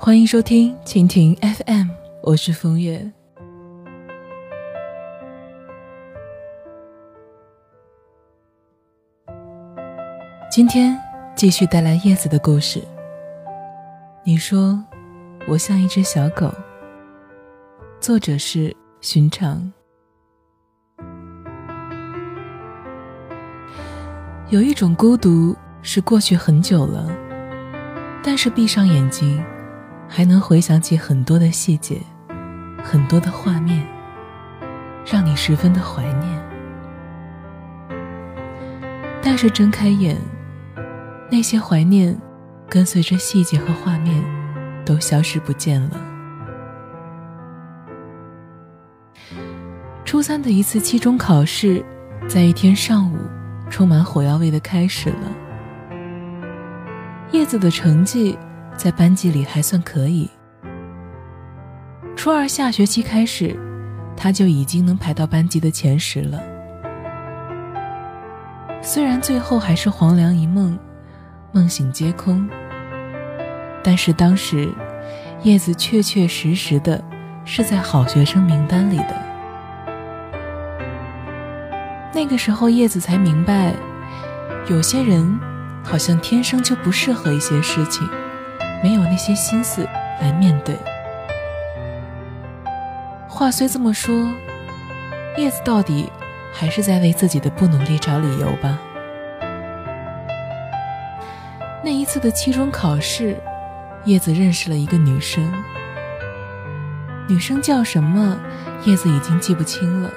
欢迎收听蜻蜓 FM，我是风月。今天继续带来叶子的故事。你说我像一只小狗。作者是寻常。有一种孤独是过去很久了，但是闭上眼睛，还能回想起很多的细节，很多的画面，让你十分的怀念。但是睁开眼，那些怀念跟随着细节和画面都消失不见了。初三的一次期中考试，在一天上午。充满火药味的开始了。叶子的成绩在班级里还算可以。初二下学期开始，他就已经能排到班级的前十了。虽然最后还是黄粱一梦，梦醒皆空，但是当时叶子确确实实的是在好学生名单里的。那个时候，叶子才明白，有些人好像天生就不适合一些事情，没有那些心思来面对。话虽这么说，叶子到底还是在为自己的不努力找理由吧。那一次的期中考试，叶子认识了一个女生，女生叫什么，叶子已经记不清了，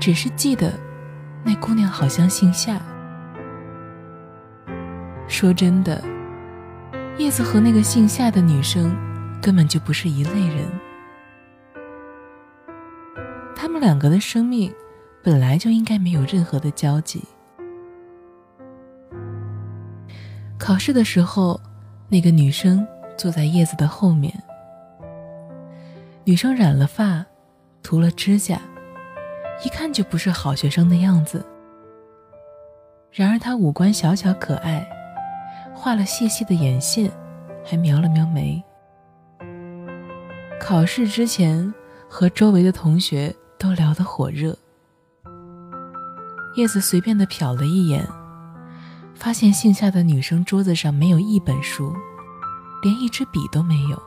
只是记得。那姑娘好像姓夏。说真的，叶子和那个姓夏的女生根本就不是一类人。他们两个的生命本来就应该没有任何的交集。考试的时候，那个女生坐在叶子的后面。女生染了发，涂了指甲。一看就不是好学生的样子。然而她五官小巧可爱，画了细细的眼线，还描了描眉。考试之前和周围的同学都聊得火热。叶子随便的瞟了一眼，发现姓夏的女生桌子上没有一本书，连一支笔都没有。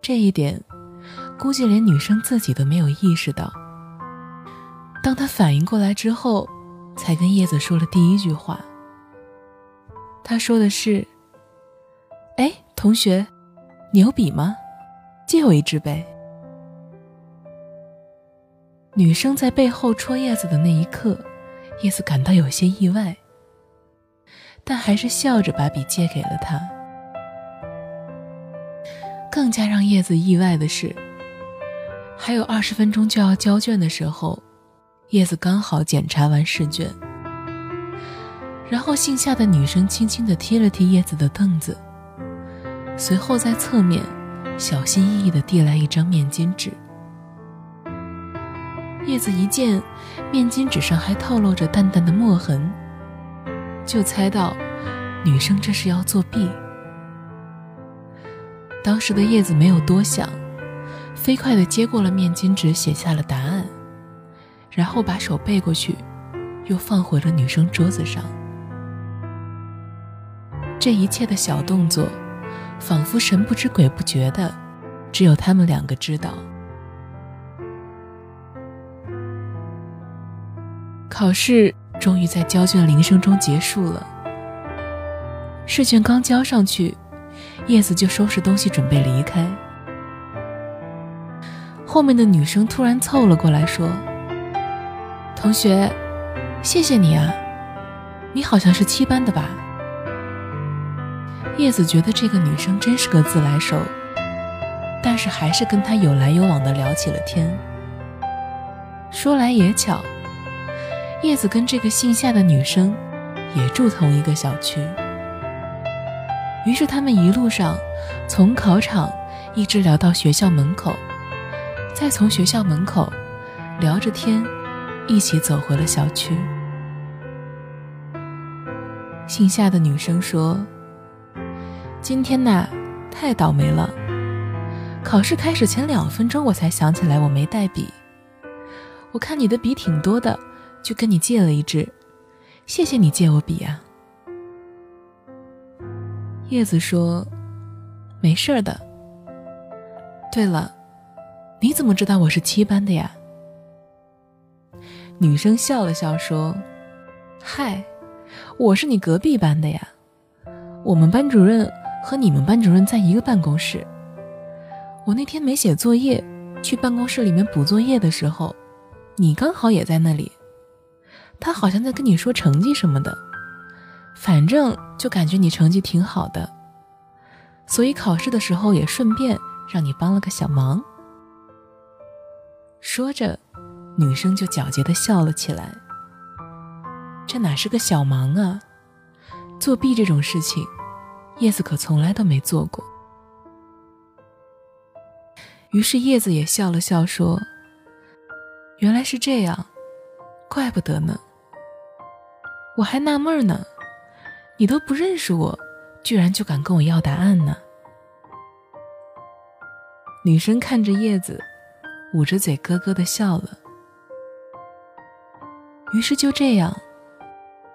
这一点。估计连女生自己都没有意识到。当她反应过来之后，才跟叶子说了第一句话。他说的是：“哎，同学，你有笔吗？借我一支呗。”女生在背后戳叶子的那一刻，叶子感到有些意外，但还是笑着把笔借给了他。更加让叶子意外的是。还有二十分钟就要交卷的时候，叶子刚好检查完试卷。然后姓夏的女生轻轻地踢了踢叶子的凳子，随后在侧面小心翼翼地递来一张面巾纸。叶子一见面巾纸上还透露着淡淡的墨痕，就猜到女生这是要作弊。当时的叶子没有多想。飞快地接过了面巾纸，写下了答案，然后把手背过去，又放回了女生桌子上。这一切的小动作，仿佛神不知鬼不觉的，只有他们两个知道。考试终于在交卷铃声中结束了。试卷刚交上去，叶子就收拾东西准备离开。后面的女生突然凑了过来，说：“同学，谢谢你啊，你好像是七班的吧？”叶子觉得这个女生真是个自来熟，但是还是跟她有来有往的聊起了天。说来也巧，叶子跟这个姓夏的女生也住同一个小区，于是他们一路上从考场一直聊到学校门口。再从学校门口聊着天，一起走回了小区。姓夏的女生说：“今天呐，太倒霉了。考试开始前两分钟，我才想起来我没带笔。我看你的笔挺多的，就跟你借了一支。谢谢你借我笔啊。”叶子说：“没事的。”对了，你怎么知道我是七班的呀？女生笑了笑说：“嗨，我是你隔壁班的呀。我们班主任和你们班主任在一个办公室。我那天没写作业，去办公室里面补作业的时候，你刚好也在那里。他好像在跟你说成绩什么的，反正就感觉你成绩挺好的，所以考试的时候也顺便。”让你帮了个小忙。说着，女生就皎洁的笑了起来。这哪是个小忙啊？作弊这种事情，叶子可从来都没做过。于是叶子也笑了笑说：“原来是这样，怪不得呢。我还纳闷呢，你都不认识我，居然就敢跟我要答案呢。”女生看着叶子，捂着嘴咯咯的笑了。于是就这样，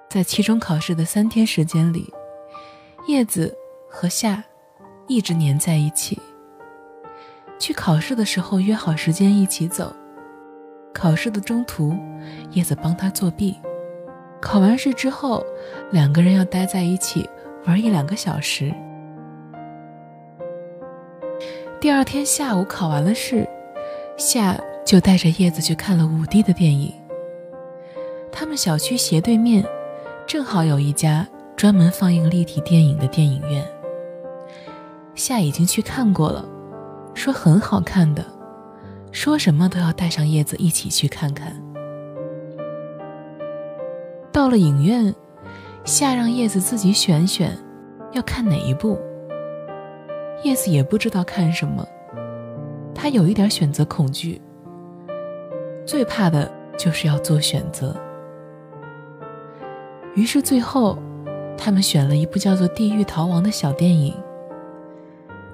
在期中考试的三天时间里，叶子和夏一直黏在一起。去考试的时候约好时间一起走，考试的中途，叶子帮他作弊。考完试之后，两个人要待在一起玩一两个小时。第二天下午考完了试，夏就带着叶子去看了五 D 的电影。他们小区斜对面，正好有一家专门放映立体电影的电影院。夏已经去看过了，说很好看的，说什么都要带上叶子一起去看看。到了影院，夏让叶子自己选选，要看哪一部。叶子也不知道看什么，他有一点选择恐惧，最怕的就是要做选择。于是最后，他们选了一部叫做《地狱逃亡》的小电影，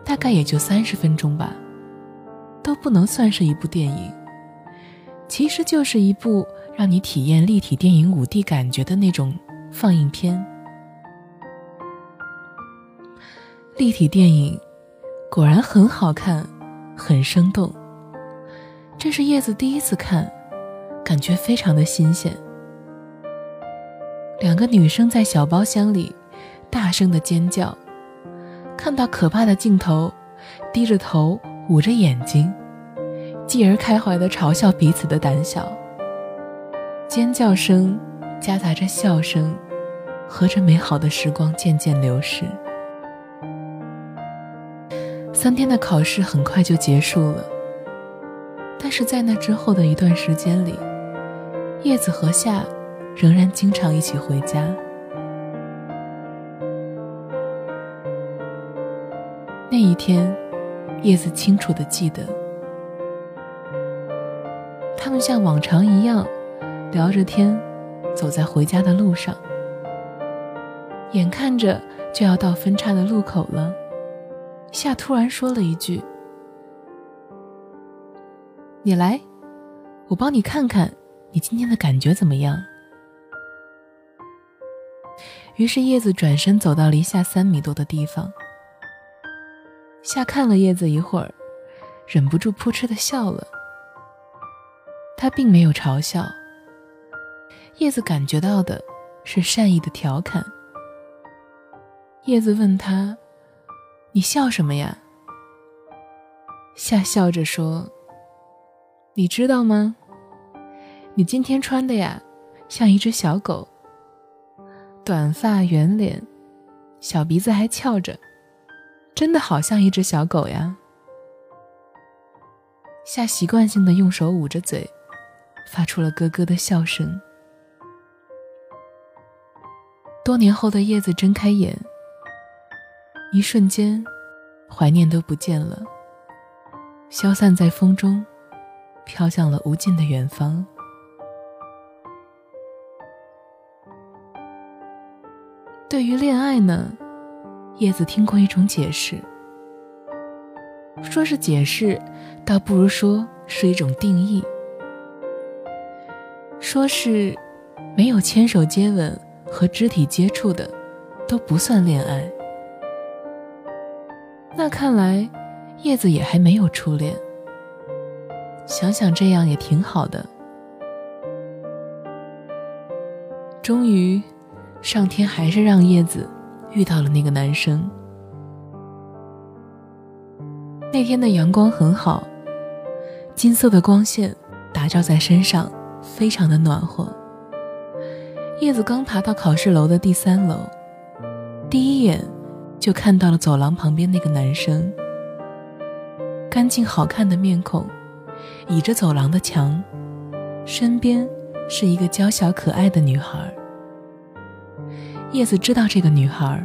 大概也就三十分钟吧，都不能算是一部电影，其实就是一部让你体验立体电影五 D 感觉的那种放映片。立体电影。果然很好看，很生动。这是叶子第一次看，感觉非常的新鲜。两个女生在小包厢里大声的尖叫，看到可怕的镜头，低着头捂着眼睛，继而开怀的嘲笑彼此的胆小。尖叫声夹杂着笑声，和着美好的时光渐渐流逝。三天的考试很快就结束了，但是在那之后的一段时间里，叶子和夏仍然经常一起回家。那一天，叶子清楚的记得，他们像往常一样聊着天，走在回家的路上，眼看着就要到分叉的路口了。夏突然说了一句：“你来，我帮你看看，你今天的感觉怎么样？”于是叶子转身走到离夏三米多的地方。夏看了叶子一会儿，忍不住扑哧的笑了。他并没有嘲笑，叶子感觉到的是善意的调侃。叶子问他。你笑什么呀？夏笑着说：“你知道吗？你今天穿的呀，像一只小狗。短发圆脸，小鼻子还翘着，真的好像一只小狗呀。”夏习惯性的用手捂着嘴，发出了咯咯的笑声。多年后的叶子睁开眼。一瞬间，怀念都不见了，消散在风中，飘向了无尽的远方。对于恋爱呢，叶子听过一种解释，说是解释，倒不如说是一种定义。说是没有牵手、接吻和肢体接触的，都不算恋爱。那看来，叶子也还没有初恋。想想这样也挺好的。终于，上天还是让叶子遇到了那个男生。那天的阳光很好，金色的光线打照在身上，非常的暖和。叶子刚爬到考试楼的第三楼，第一眼就看到了走廊旁边那个男生，干净好看的面孔，倚着走廊的墙，身边。是一个娇小可爱的女孩。叶子知道这个女孩，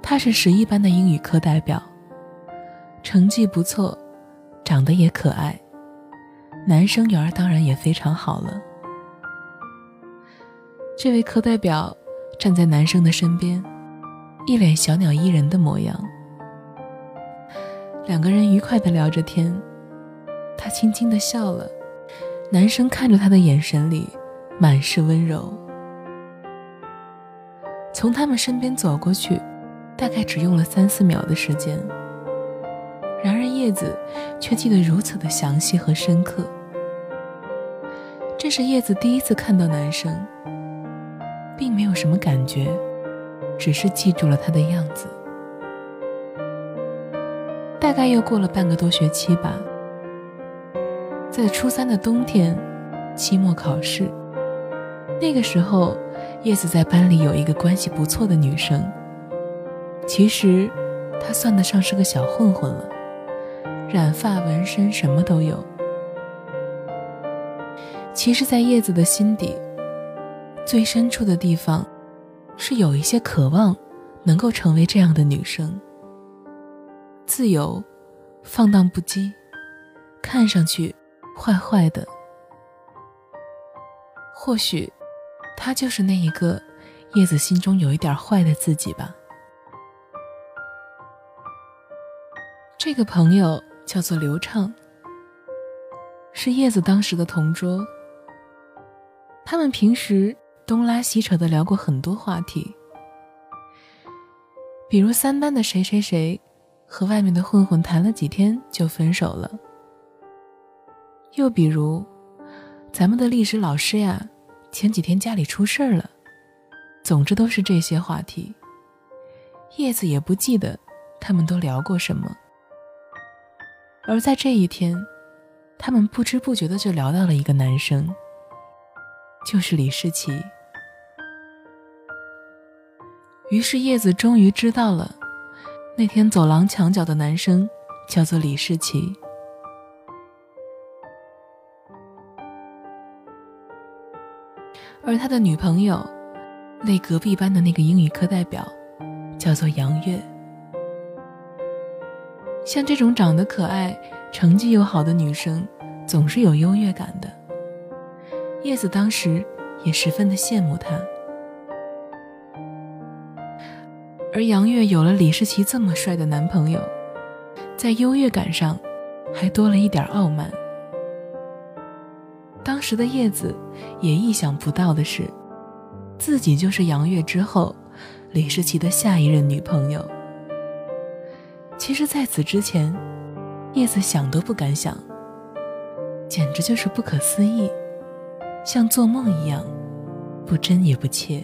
她是十一班的英语课代表，成绩不错，长得也可爱，男生缘当然也非常好了。这位课代表站在男生的身边，一脸小鸟依人的模样。两个人愉快的聊着天，他轻轻的笑了。男生看着他的眼神里满是温柔。从他们身边走过去，大概只用了三四秒的时间。然而叶子却记得如此的详细和深刻。这是叶子第一次看到男生，并没有什么感觉，只是记住了他的样子。大概又过了半个多学期吧。在初三的冬天，期末考试。那个时候，叶子在班里有一个关系不错的女生。其实，她算得上是个小混混了，染发、纹身什么都有。其实，在叶子的心底，最深处的地方，是有一些渴望，能够成为这样的女生。自由，放荡不羁，看上去。坏坏的，或许，他就是那一个叶子心中有一点坏的自己吧。这个朋友叫做刘畅，是叶子当时的同桌。他们平时东拉西扯的聊过很多话题，比如三班的谁谁谁和外面的混混谈了几天就分手了。又比如，咱们的历史老师呀，前几天家里出事儿了。总之都是这些话题。叶子也不记得他们都聊过什么。而在这一天，他们不知不觉的就聊到了一个男生，就是李世奇。于是叶子终于知道了，那天走廊墙角的男生叫做李世奇。而他的女朋友，那隔壁班的那个英语课代表，叫做杨月。像这种长得可爱、成绩又好的女生，总是有优越感的。叶子当时也十分的羡慕她。而杨月有了李世奇这么帅的男朋友，在优越感上，还多了一点傲慢。时的叶子也意想不到的是，自己就是杨月之后李世奇的下一任女朋友。其实，在此之前，叶子想都不敢想，简直就是不可思议，像做梦一样，不真也不切。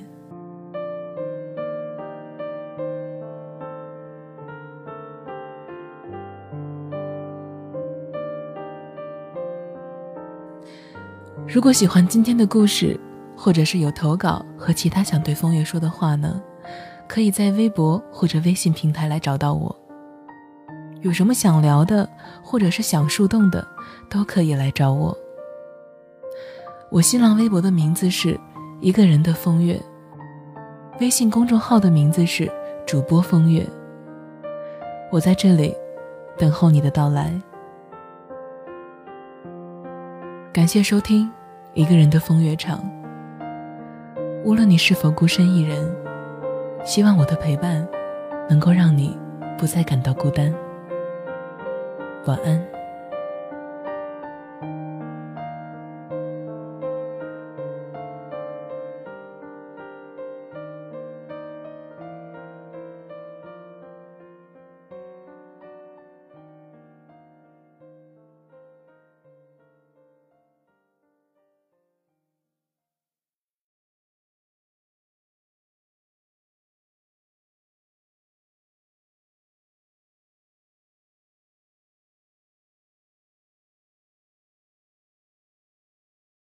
如果喜欢今天的故事，或者是有投稿和其他想对风月说的话呢，可以在微博或者微信平台来找到我。有什么想聊的，或者是想树洞的，都可以来找我。我新浪微博的名字是一个人的风月，微信公众号的名字是主播风月。我在这里等候你的到来。感谢收听。一个人的风月场，无论你是否孤身一人，希望我的陪伴能够让你不再感到孤单。晚安。